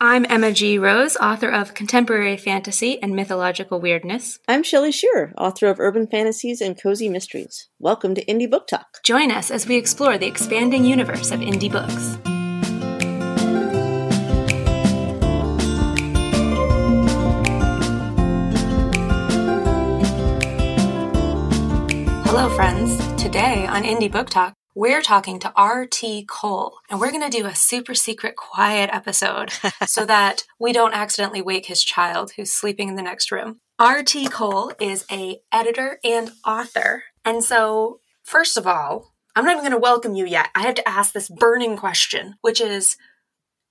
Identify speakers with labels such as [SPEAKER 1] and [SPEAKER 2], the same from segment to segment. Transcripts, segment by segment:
[SPEAKER 1] I'm Emma G. Rose, author of Contemporary Fantasy and Mythological Weirdness.
[SPEAKER 2] I'm Shelley Shearer, author of Urban Fantasies and Cozy Mysteries. Welcome to Indie Book Talk.
[SPEAKER 1] Join us as we explore the expanding universe of indie books. Hello, friends. Today on Indie Book Talk, we're talking to R.T. Cole, and we're going to do a super secret quiet episode so that we don't accidentally wake his child who's sleeping in the next room. R.T. Cole is a editor and author. And so, first of all, I'm not even going to welcome you yet. I have to ask this burning question, which is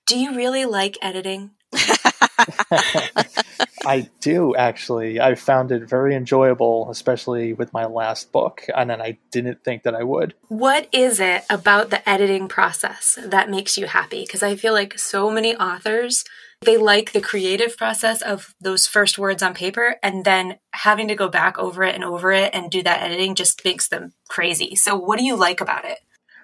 [SPEAKER 1] do you really like editing?
[SPEAKER 3] I do actually. I found it very enjoyable, especially with my last book, and then I didn't think that I would.
[SPEAKER 1] What is it about the editing process that makes you happy? Because I feel like so many authors they like the creative process of those first words on paper and then having to go back over it and over it and do that editing just makes them crazy. So what do you like about it?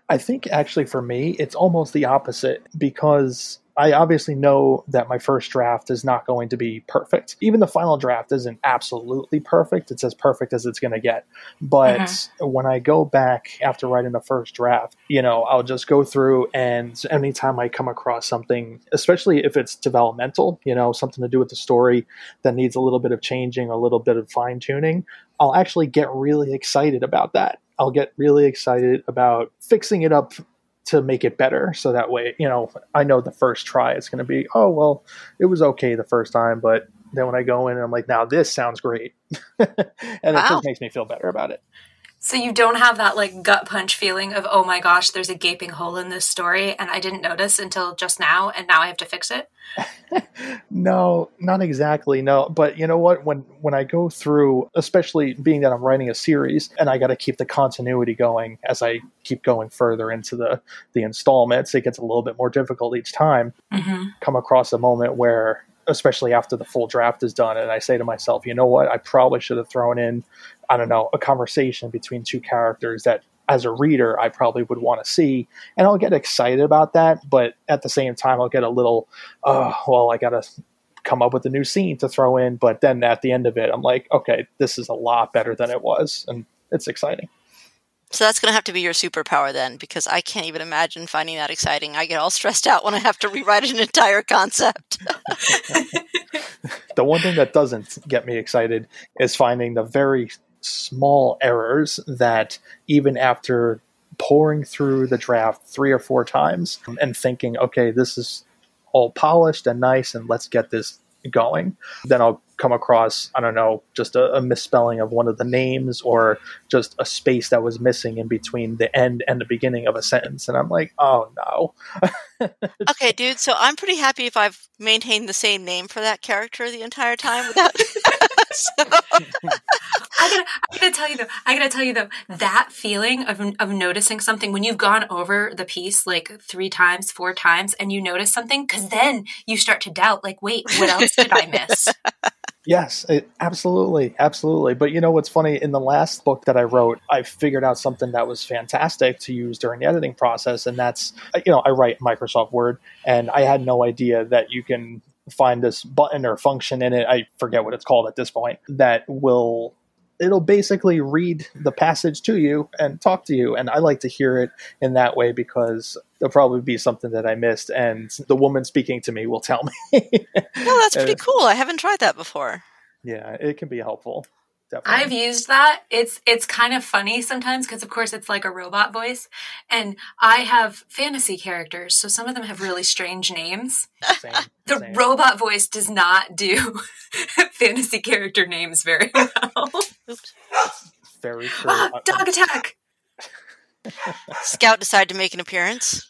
[SPEAKER 3] I think actually for me, it's almost the opposite because I obviously know that my first draft is not going to be perfect. Even the final draft isn't absolutely perfect. It's as perfect as it's going to get. But mm-hmm. when I go back after writing the first draft, you know, I'll just go through and anytime I come across something, especially if it's developmental, you know, something to do with the story that needs a little bit of changing, a little bit of fine tuning, I'll actually get really excited about that. I'll get really excited about fixing it up to make it better. So that way you know i know the first try it's going to be oh well it was okay the first time but then when i go in i'm like now this sounds great. And wow. it just makes me feel better about it
[SPEAKER 1] so you don't have that like gut punch feeling of oh my gosh there's a gaping hole in this story and i didn't notice until just now and now i have to fix it?
[SPEAKER 3] No not exactly no. But you know what? When when i go through especially being that i'm writing a series and i got to keep the continuity going as i keep going further into the the installments it gets a little bit more difficult each time. Mm-hmm. come across a moment where especially after the full draft is done and i say to myself you know what i probably should have thrown in I don't know, a conversation between two characters that as a reader I probably would want to see. And I'll get excited about that, but at the same time I'll get a little, oh, well, I got to come up with a new scene to throw in. But then at the end of it, I'm like, okay, this is a lot better than it was. And it's exciting.
[SPEAKER 4] So that's going to have to be your superpower then, because I can't even imagine finding that exciting. I get all stressed out when I have to rewrite an entire concept.
[SPEAKER 3] the one thing that doesn't get me excited is finding the very small errors that even after poring through the draft three or four times and thinking, okay, this is all polished and nice, and let's get this going, then I'll come across, I don't know, just a, a, misspelling of one of the names or just a space that was missing in between the end and the beginning of a sentence. And I'm like, oh
[SPEAKER 4] no. okay, dude. So I'm pretty happy if I've maintained the same name for that character the entire time without. so.
[SPEAKER 1] I gotta, I gotta tell you though, I gotta tell you though, that feeling of, of noticing something when you've gone over the piece like three times, four times, and you notice something, because then you start to doubt, like, wait, what else did I miss?
[SPEAKER 3] Yes, it, absolutely, absolutely. But you know what's funny? In the last book that I wrote, I figured out something that was fantastic to use during the editing process, and that's you know I write Microsoft Word, and I had no idea that you can find this button or function in it. I forget what it's called at this point that will it'll basically read the passage to you and talk to you. And i like to hear it in that way because there'll probably be something that i missed and the woman speaking to me will tell me.
[SPEAKER 4] No that's pretty cool. I haven't tried that before.
[SPEAKER 3] Yeah it can be helpful
[SPEAKER 1] Definitely. I've used that. It's it's kind of funny sometimes because of course it's like a robot voice, and I have fantasy characters, so some of them have really strange names. Same, the same. robot voice does not do fantasy character names very well. Oops.
[SPEAKER 3] Very true. Ah,
[SPEAKER 1] dog attack.
[SPEAKER 4] Scout decided to make an appearance.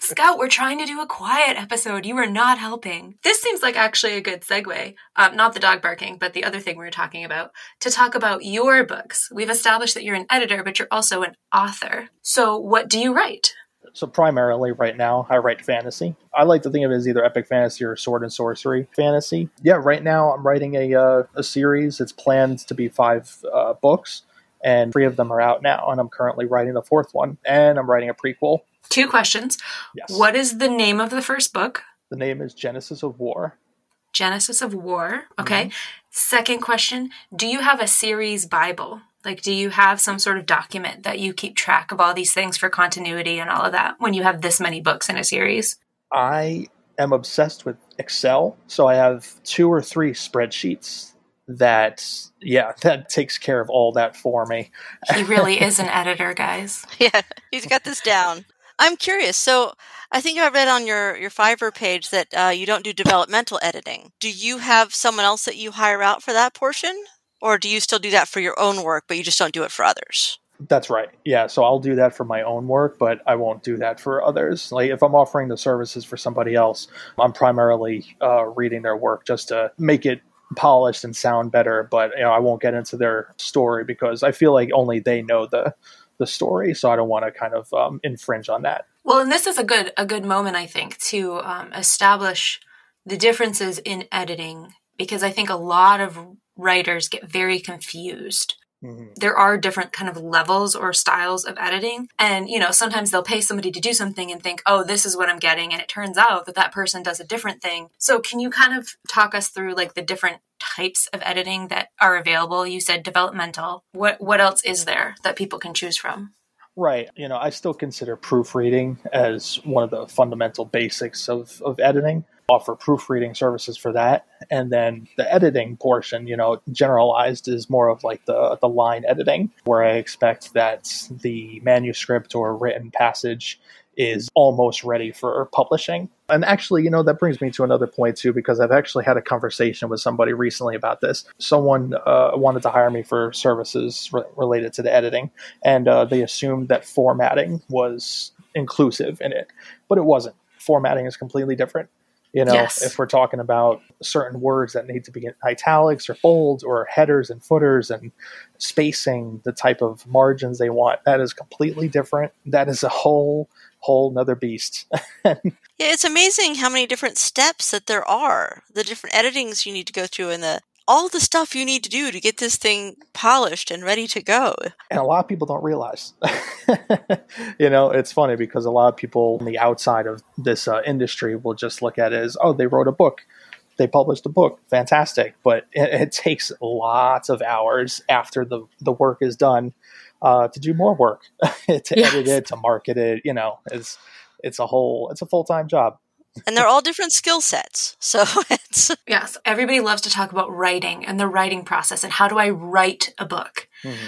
[SPEAKER 1] Scout, we're trying to do a quiet episode. You are not helping. This seems like actually a good segue, um, not the dog barking, but the other thing we are talking about, to talk about your books. We've established that you're an editor, but you're also an author. So, what do you write?
[SPEAKER 3] So primarily right now, I write fantasy. I like to think of it as either epic fantasy or sword and sorcery fantasy. Yeah, right now I'm writing a uh, a series. It's planned to be five uh, books, and three of them are out now. And I'm currently writing the fourth one, and I'm writing a prequel
[SPEAKER 1] Two questions. Yes. What is the name of the first book?
[SPEAKER 3] The name is Genesis of War.
[SPEAKER 1] Genesis of War. Okay. Mm-hmm. Second question Do you have a series Bible? Like, do you have some sort of document that you keep track of all these things for continuity and all of that when you have this many books in a series?
[SPEAKER 3] I am obsessed with Excel. So I have two or three spreadsheets that, yeah, that takes care of all that for me.
[SPEAKER 1] He really is an editor, guys.
[SPEAKER 4] Yeah, he's got this down. I'm curious. So I think I read on your, your Fiverr page that uh, you don't do developmental editing. Do you have someone else that you hire out for that portion? Or do you still do that for your own work, but you just don't do it for others?
[SPEAKER 3] That's right. Yeah. So I'll do that for my own work, but I won't do that for others. Like if I'm offering the services for somebody else, I'm primarily uh, reading their work just to make it polished and sound better. But you know, I won't get into their story because I feel like only they know the the story. So I don't want to kind of um, infringe on that.
[SPEAKER 1] Well, and this is a good a good moment, I think, to um, establish the differences in editing because I think a lot of writers get very confused. Mm-hmm. There are different kind of levels or styles of editing. And, you know, sometimes they'll pay somebody to do something and think, oh, this is what I'm getting. And it turns out that that person does a different thing. So, can you kind of talk us through like the different types of editing that are available? You said developmental. What, what else is there that people can choose from?
[SPEAKER 3] Right. You know, I still consider proofreading as one of the fundamental basics of, of editing offer proofreading services for that. And then the editing portion, you know, generalized is more of like the, the line editing, where I expect that the manuscript or written passage is almost ready for publishing. And actually, you know, that brings me to another point too, because I've actually had a conversation with somebody recently about this. Someone uh, wanted to hire me for services re- related to the editing, and uh, they assumed that formatting was inclusive in it, but it wasn't. Formatting is completely different. You know, yes. if we're talking about certain words that need to be in italics or bold or headers and footers and spacing, the type of margins they want, that is completely different. That is a whole, whole nother beast.
[SPEAKER 4] yeah, it's amazing how many different steps that there are, the different editings you need to go through and the all the stuff you need to do to get this thing polished and ready to go.
[SPEAKER 3] And a lot of people don't realize. you know, it's funny because a lot of people on the outside of this uh, industry will just look at it as, oh, they wrote a book. They published a book, fantastic. But it, it takes lots of hours after the, the work is done uh, to do more work, to yes. edit it, to market it. You know, it's it's a whole it's a full time job
[SPEAKER 4] and they're all different skill sets. So it's
[SPEAKER 1] yes, everybody loves to talk about writing and the writing process and how do I write a book. Mm-hmm.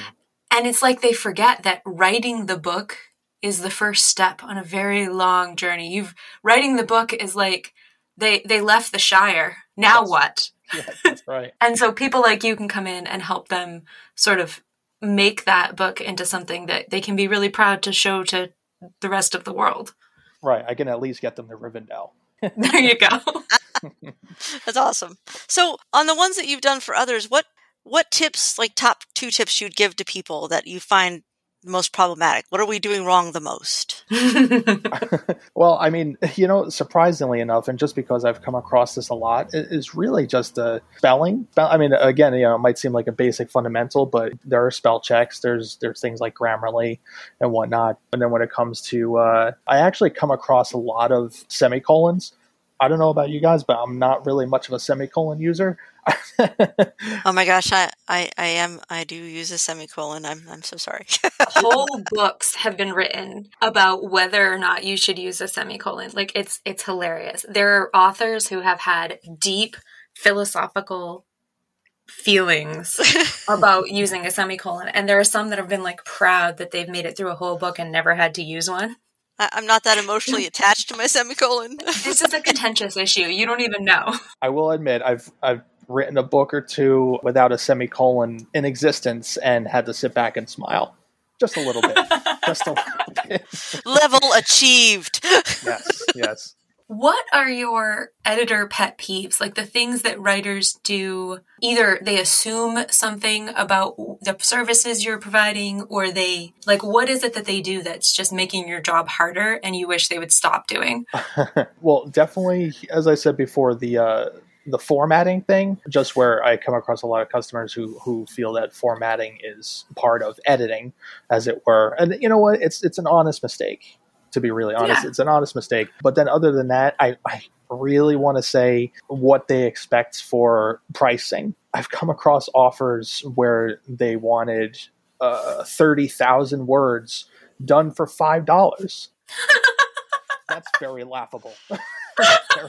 [SPEAKER 1] And it's like they forget that writing the book is the first step on a very long journey. You've writing the book is like they they left the shire. Now yes. what?
[SPEAKER 3] Yeah, that's right.
[SPEAKER 1] and so people like you can come in and help them sort of make that book into something that they can be really proud to show to the rest of the world.
[SPEAKER 3] Right. I can at least get them to Rivendell.
[SPEAKER 1] there you go.
[SPEAKER 4] That's awesome. So, on the ones that you've done for others, what what tips, like top two tips, you'd give to people that you find most problematic? What are we doing wrong the most?
[SPEAKER 3] well, I mean, you know, surprisingly enough, and just because I've come across this a lot, is really just the spelling. I mean, again, you know, it might seem like a basic fundamental, but there are spell checks. There's there's things like Grammarly and whatnot. And then when it comes to, uh, I actually come across a lot of semicolons. I don't know about you guys, but I'm not really much of a semicolon user.
[SPEAKER 4] oh my gosh, I, I, I am I do use a semicolon. I'm I'm so sorry.
[SPEAKER 1] Whole books have been written about whether or not you should use a semicolon. Like it's it's hilarious. There are authors who have had deep philosophical feelings about using a semicolon and there are some that have been like proud that they've made it through a whole book and never had to use one.
[SPEAKER 4] I'm not that emotionally attached to my semicolon.
[SPEAKER 1] this is a contentious issue. You don't even know.
[SPEAKER 3] I will admit, I've I've written a book or two without a semicolon in existence and had to sit back and smile just a little bit. just a little bit.
[SPEAKER 4] Level achieved.
[SPEAKER 3] yes, yes.
[SPEAKER 1] What are your editor pet peeves? Like the things that writers do, either they assume something about the services you're providing, or they, like, what is it that they do that's just making your job harder and you wish they would stop doing?
[SPEAKER 3] well, definitely, as I said before, the, uh, the formatting thing, just where I come across a lot of customers who who feel that formatting is part of editing, as it were. And you know what? It's it's an honest mistake. To be really honest, yeah. it's an honest mistake. But then, other than that, I, I really want to say what they expect for pricing. I've come across offers where they wanted uh, 30,000 words done for $5. That's very laughable.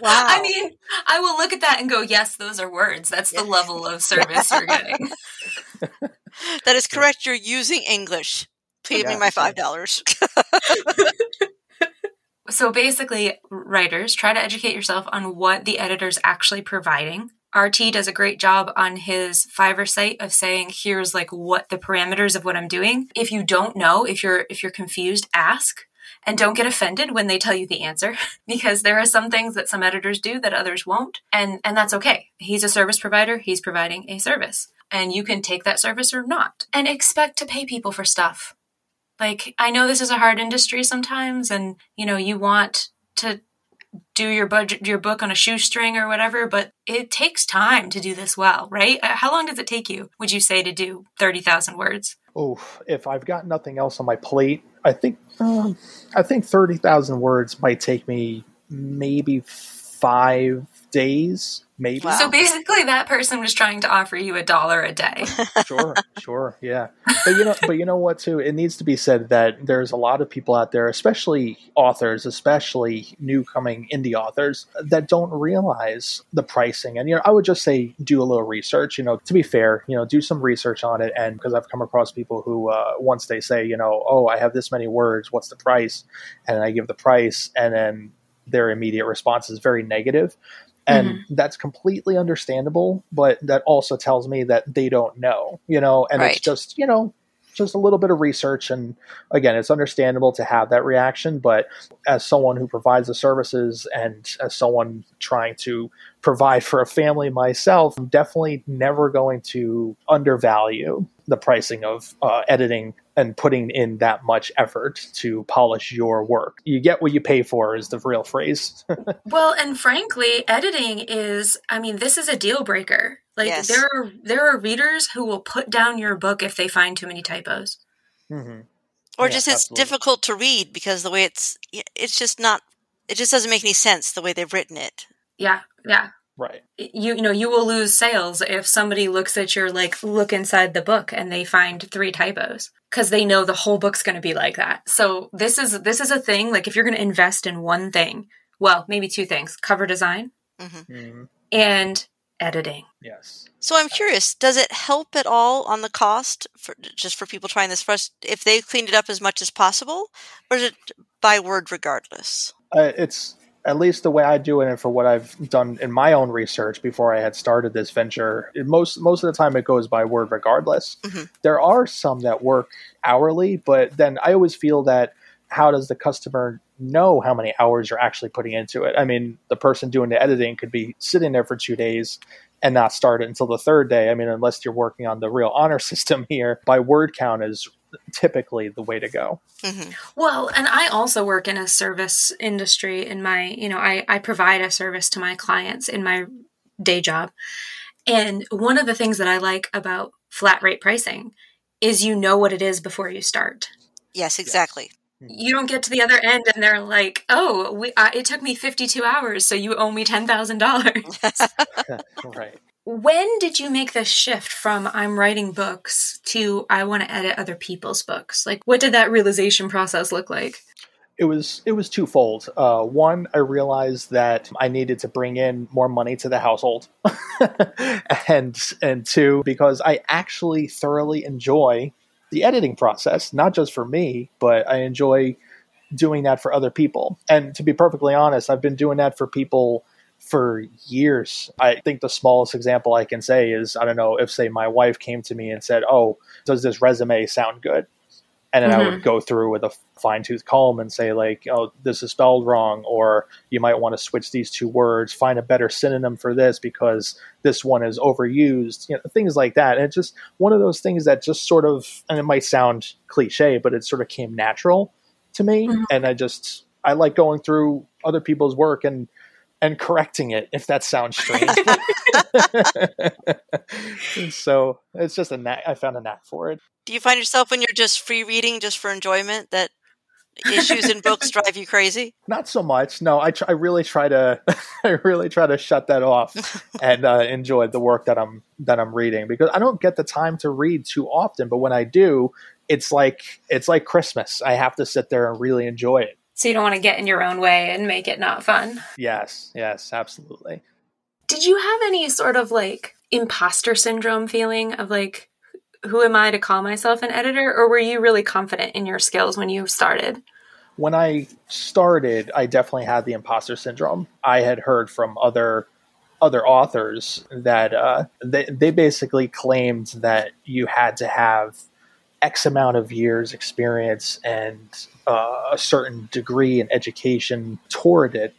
[SPEAKER 4] Wow.
[SPEAKER 1] I mean, I will look at that and go, yes, those are words. That's the level of service you're getting.
[SPEAKER 4] That is correct. You're using English. Pay me my five dollars.
[SPEAKER 1] So basically, writers try to educate yourself on what the editor's actually providing. RT does a great job on his Fiverr site of saying, here's like what the parameters of what I'm doing. If you don't know, if you're if you're confused, ask. And don't get offended when they tell you the answer because there are some things that some editors do that others won't. And and that's okay. He's a service provider, he's providing a service. And you can take that service or not. And expect to pay people for stuff. Like I know this is a hard industry sometimes and you know you want to do your budget your book on a shoestring or whatever but it takes time to do this well right Uh, how long does it take you would you say to do 30,000 words
[SPEAKER 3] Oh, if I've got nothing else on my plate, I think um, I think thirty thousand words might take me maybe five days, maybe.
[SPEAKER 4] Wow.
[SPEAKER 1] so basically that person was trying to offer you a dollar a day
[SPEAKER 3] sure, sure, yeah. But you know, but you know what? Too, it needs to be said that there's a lot of people out there, especially authors, especially new coming indie authors, that don't realize the pricing. And you know, I would just say do a little research. You know, to be fair, you know, do some research on it. And because I've come across people who uh, once they say, you know, oh, I have this many words, what's the price? And I give the price, and then their immediate response is very negative. And mm-hmm. that's completely understandable but that also tells me that they don't know you know and
[SPEAKER 4] Right.
[SPEAKER 3] it's just you know just a little bit of research. And again it's understandable to have that reaction but as someone who provides the services and as someone trying to provide for a family myself i'm definitely never going to undervalue the pricing of uh, editing and putting in that much effort to polish your work you get what you pay for is the real phrase
[SPEAKER 1] well and frankly editing is i mean this is a deal breaker like
[SPEAKER 4] Yes.
[SPEAKER 1] there are there are readers who will put down your book if they find too many typos
[SPEAKER 3] mm-hmm.
[SPEAKER 4] or
[SPEAKER 3] Yeah,
[SPEAKER 4] just it's
[SPEAKER 3] absolutely.
[SPEAKER 4] difficult to read because the way it's it's just not it just doesn't make any sense the way they've written it.
[SPEAKER 1] yeah yeah
[SPEAKER 3] right.
[SPEAKER 1] You you know you will lose sales if somebody looks at your like look inside the book and they find three typos because they know the whole book's going to be like that. So this is this is a thing like if you're going to invest in one thing well maybe two things cover design
[SPEAKER 4] hmm
[SPEAKER 3] Mhm.
[SPEAKER 1] and editing.
[SPEAKER 3] Yes.
[SPEAKER 4] So I'm curious, does it help at all on the cost for just for people trying this first if they cleaned it up as much as possible, or is it by word regardless?
[SPEAKER 3] uh, it's at least the way I do it, and for what I've done in my own research before I had started this venture, it, most most of the time it goes by word regardless.
[SPEAKER 4] Mhm.
[SPEAKER 3] There are some that work hourly, but then I always feel that how does the customer know how many hours you're actually putting into it? I mean, the person doing the editing could be sitting there for two days and not start it until the third day. I mean, unless you're working on the real honor system here, by word count is typically the way to go.
[SPEAKER 4] hmm
[SPEAKER 1] well and i also work in a service industry in my you know i i provide a service to my clients in my day job and one of the things that i like about flat rate pricing is you know what it is before you start
[SPEAKER 4] Yes, exactly.
[SPEAKER 1] you don't get to the other end and they're like, "Oh, we, uh, it took me 52 hours, so you owe me $10,000."
[SPEAKER 3] right.
[SPEAKER 1] When did you make this shift from I'm writing books to I want to edit other people's books? Like what did that realization process look like?
[SPEAKER 3] it was it was twofold. Uh, one, I realized that I needed to bring in more money to the household, and and two, because I actually thoroughly enjoy the editing process, not just for me, but I enjoy doing that for other people. And to be perfectly honest, I've been doing that for people for years. I think the smallest example I can say is I don't know if say my wife came to me and said, "Oh, does this resume sound good?" And then I would go through with a fine tooth comb and say like, "Oh, this is spelled wrong," or you might want to switch these two words, find a better synonym for this because this one is overused. You know, things like that. And it's just one of those things that just sort of, and it might sound cliche, but it sort of came natural to me,
[SPEAKER 1] Mhm.
[SPEAKER 3] and I just I like going through other people's work and and correcting it if that sounds strange. so it's just a knack. I found a knack for it.
[SPEAKER 4] Do you find yourself when you're just free reading just for enjoyment that issues in books drive you crazy?
[SPEAKER 3] Not so much. No, I, tr- I really try to I really try to shut that off and uh, enjoy the work that I'm that I'm reading because I don't get the time to read too often. But when I do, it's like it's like Christmas. I have to sit there and really enjoy it.
[SPEAKER 1] So you don't want to get in your own way and make it not fun.
[SPEAKER 3] Yes, yes, absolutely.
[SPEAKER 1] Did you have any sort of like imposter syndrome feeling of like who am I to call myself an editor or were you really confident in your skills when you started?
[SPEAKER 3] When I started, I definitely had the imposter syndrome. I had heard from other other authors that uh, they, they basically claimed that you had to have X amount of years experience and uh, a certain degree in education toward it.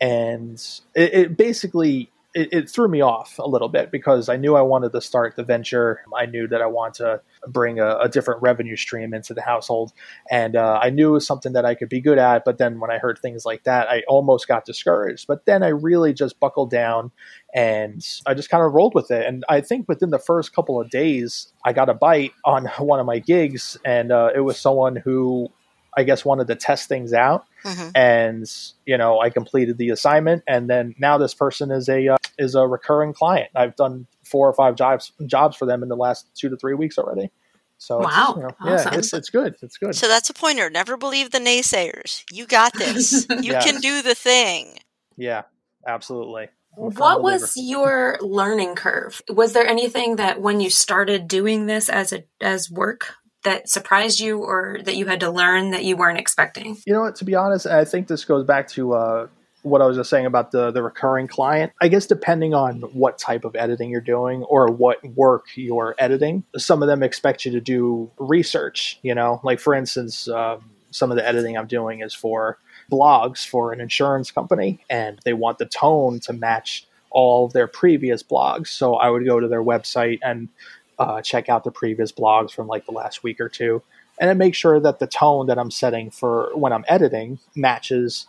[SPEAKER 3] And it, it basically it, it, threw me off a little bit because I knew I wanted to start the venture. I knew that I wanted to bring a, a different revenue stream into the household, and uh, I knew it was something that I could be good at. But then when I heard things like that, I almost got discouraged. But then I really just buckled down and I just kind of rolled with it. And I think within the first couple of days, I got a bite on one of my gigs, and uh, it was someone who I guess wanted to test things out. Mm-hmm. And you know, I completed the assignment, and then now this person is a uh, is a recurring client. I've done four or five jobs jobs for them in the last two to three weeks already. So
[SPEAKER 1] wow,
[SPEAKER 3] you know, awesome. yeah, it's it's good. It's good.
[SPEAKER 4] So that's a pointer. Never believe the naysayers. You got this. you yes. can do the thing.
[SPEAKER 3] Yeah, absolutely.
[SPEAKER 1] What was your learning curve? Was there anything that when you started doing this as a as work that surprised you or that you had to learn that you weren't expecting?
[SPEAKER 3] You know what, to be honest, I think this goes back to uh, what I was just saying about the the recurring client. I guess depending on what type of editing you're doing or what work you're editing, some of them expect you to do research. You know, like for instance, um, some of the editing I'm doing is for blogs for an insurance company, and they want the tone to match all their previous blogs. So I would go to their website and uh, check out the previous blogs from like the last week or two, and then make sure that the tone that I'm setting for when I'm editing matches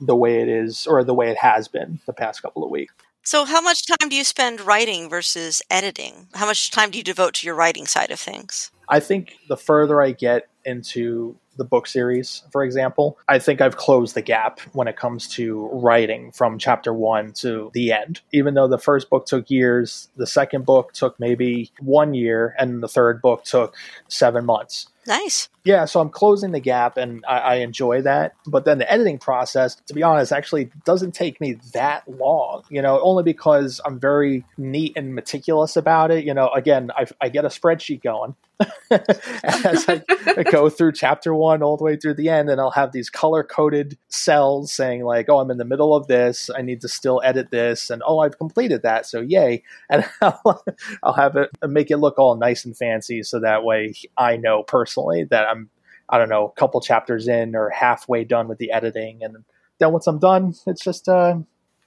[SPEAKER 3] the way it is or the way it has been the past couple of weeks.
[SPEAKER 4] So, how much time do you spend writing versus editing? How much time do you devote to your writing side of things?
[SPEAKER 3] I think the further I get into the book series, for example, I think I've closed the gap when it comes to writing from chapter one to the end. Even though the first book took years, the second book took maybe one year, and the third book took seven months.
[SPEAKER 4] Nice.
[SPEAKER 3] Yeah, so I'm closing the gap and I, I, enjoy that. But then the editing process, to be honest, actually doesn't take me that long, you know, only because I'm very neat and meticulous about it. You know, again, I, I get a spreadsheet going as I, go through chapter one all the way through the end, and I'll have these color coded cells saying, like, oh, I'm in the middle of this. I need to still edit this. And oh, I've completed that. So yay. And I'll, I'll have it make it look all nice and fancy so that way I know personally that I'm I don't know, a couple chapters in or halfway done with the editing. And then once I'm done, it's just uh,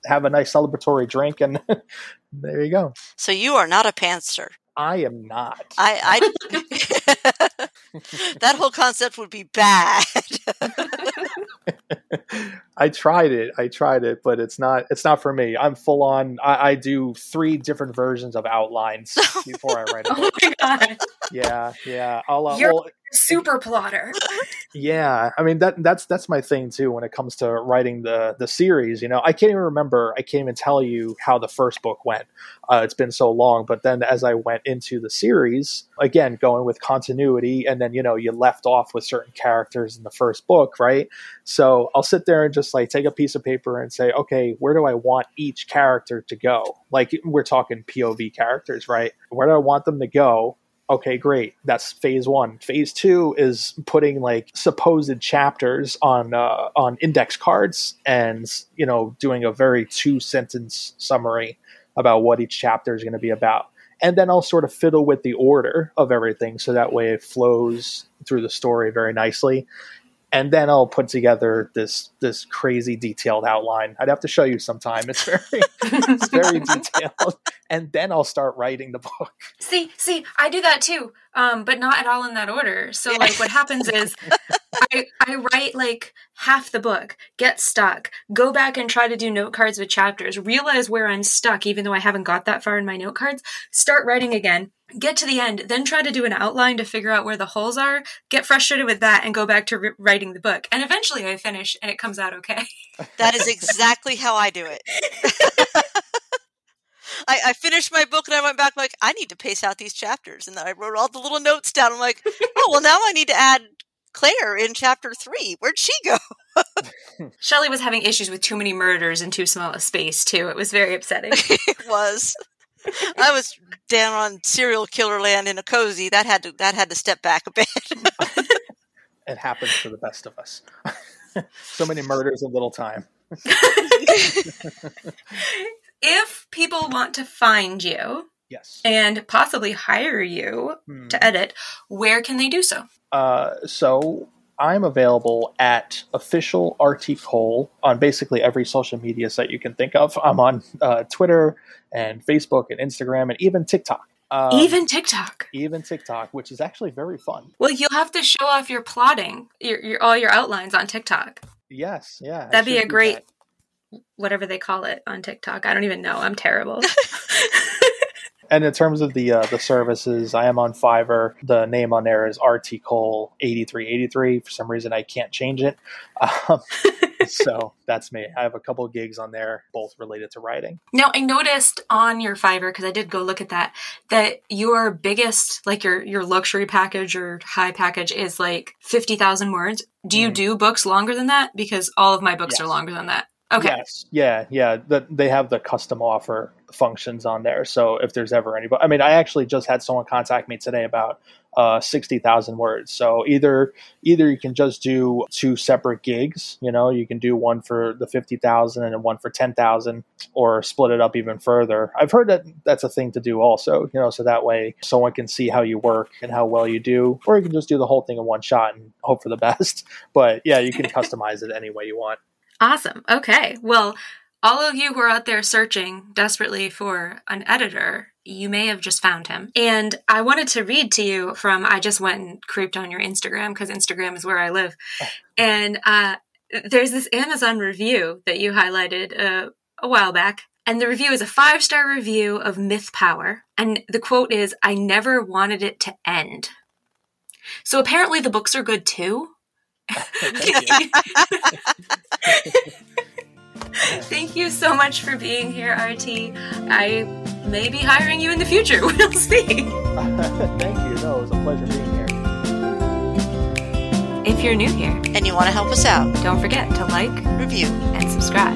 [SPEAKER 3] have a nice celebratory drink, and there you go.
[SPEAKER 4] So you are not a pantser.
[SPEAKER 3] I am not.
[SPEAKER 4] I, I that whole concept would be bad.
[SPEAKER 3] I tried it. I tried it, but it's not. It's not for me. I'm full on. I, I do three different versions of outlines before I write a book. oh my god! Yeah, yeah. I'll, uh,
[SPEAKER 1] You're well, super plotter.
[SPEAKER 3] yeah, I mean that that's that's my thing too when it comes to writing the the series. You know, I can't even remember. I can't even tell you how the first book went. Uh, it's been so long. But then as I went into the series, again going with continuity, and then you know you left off with certain characters in the first book, right? So I'll sit there and just like take a piece of paper and say, okay, where do I want each character to go? Like we're talking POV characters, right? Where do I want them to go? Okay, great. That's phase one. Phase two is putting like supposed chapters on uh, on index cards and you know doing a very two sentence summary about what each chapter is going to be about. And then I'll sort of fiddle with the order of everything so that way it flows through the story very nicely and then I'll put together this this crazy detailed outline. I'd have to show you sometime. It's very it's very detailed, and then I'll start writing the book.
[SPEAKER 1] See, see, I do that too, um, but not at all in that order. So, like, what happens is I, I write like half the book, get stuck, go back and try to do note cards with chapters, realize where I'm stuck, even though I haven't got that far in my note cards, start writing again, get to the end, then try to do an outline to figure out where the holes are, get frustrated with that, and go back to re- writing the book. And eventually I finish and it comes out okay.
[SPEAKER 4] That is exactly how I do it. I, I, finished my book and I went back like I need to pace out these chapters, and then I wrote all the little notes down. I'm like, oh well, now I need to add Claire in chapter three. Where'd she go?
[SPEAKER 1] Shelley was having issues with too many murders in too small a space too. It was very upsetting.
[SPEAKER 4] it was. I was down on serial killer land in a cozy. That had to that had to step back a bit.
[SPEAKER 3] it happens to the best of us. so many murders in little time.
[SPEAKER 1] if people want to find you,
[SPEAKER 3] yes,
[SPEAKER 1] and possibly hire you hmm. to edit, where can they do so?
[SPEAKER 3] Uh, so I'm available at official RT Cole on basically every social media site you can think of. I'm on uh, Twitter and Facebook and Instagram and even TikTok.
[SPEAKER 1] Um, even TikTok.
[SPEAKER 3] Even TikTok, which is actually very fun.
[SPEAKER 1] Well, you'll have to show off your plotting, your, your all your outlines on TikTok.
[SPEAKER 3] Yes, yeah.
[SPEAKER 1] That'd be a great that whatever they call it on TikTok. I don't even know. I'm terrible.
[SPEAKER 3] and in terms of the uh, the services, I am on Fiverr. The name on there is RT Cole eighty three eighty three. For some reason, I can't change it. Um, so that's me. I have a couple gigs on there, both related to writing.
[SPEAKER 1] Now, I noticed on your Fiverr because I did go look at that that your biggest, like your your luxury package or high package, is like fifty thousand words. Do you mm. do books longer than that? Because all of my books yes. are longer than that. Okay.
[SPEAKER 3] Yes. Yeah. Yeah. That they have the custom offer functions on there. So if there's ever anybody, I mean, I actually just had someone contact me today about uh, sixty thousand words. So either either you can just do two separate gigs. You know, you can do one for the fifty thousand and one for ten thousand, or split it up even further. I've heard that that's a thing to do also. You know, so that way someone can see how you work and how well you do, or you can just do the whole thing in one shot and hope for the best. But yeah, you can customize it any way you want.
[SPEAKER 1] Awesome. Okay. Well, all of you who are out there searching desperately for an editor, you may have just found him. And I wanted to read to you from, I just went and creeped on your Instagram because Instagram is where I live. And uh, there's this Amazon review that you highlighted uh, a while back. And the review is a five star review of Myth Power. And the quote is, I never wanted it to end. So apparently the books are good too. Thank you so much for being here, RT. I may be hiring you in the future. We'll see.
[SPEAKER 3] Thank you. No, it was a pleasure being here.
[SPEAKER 1] If you're new here
[SPEAKER 4] and you want to help us out,
[SPEAKER 1] don't forget to like,
[SPEAKER 4] review,
[SPEAKER 1] and subscribe.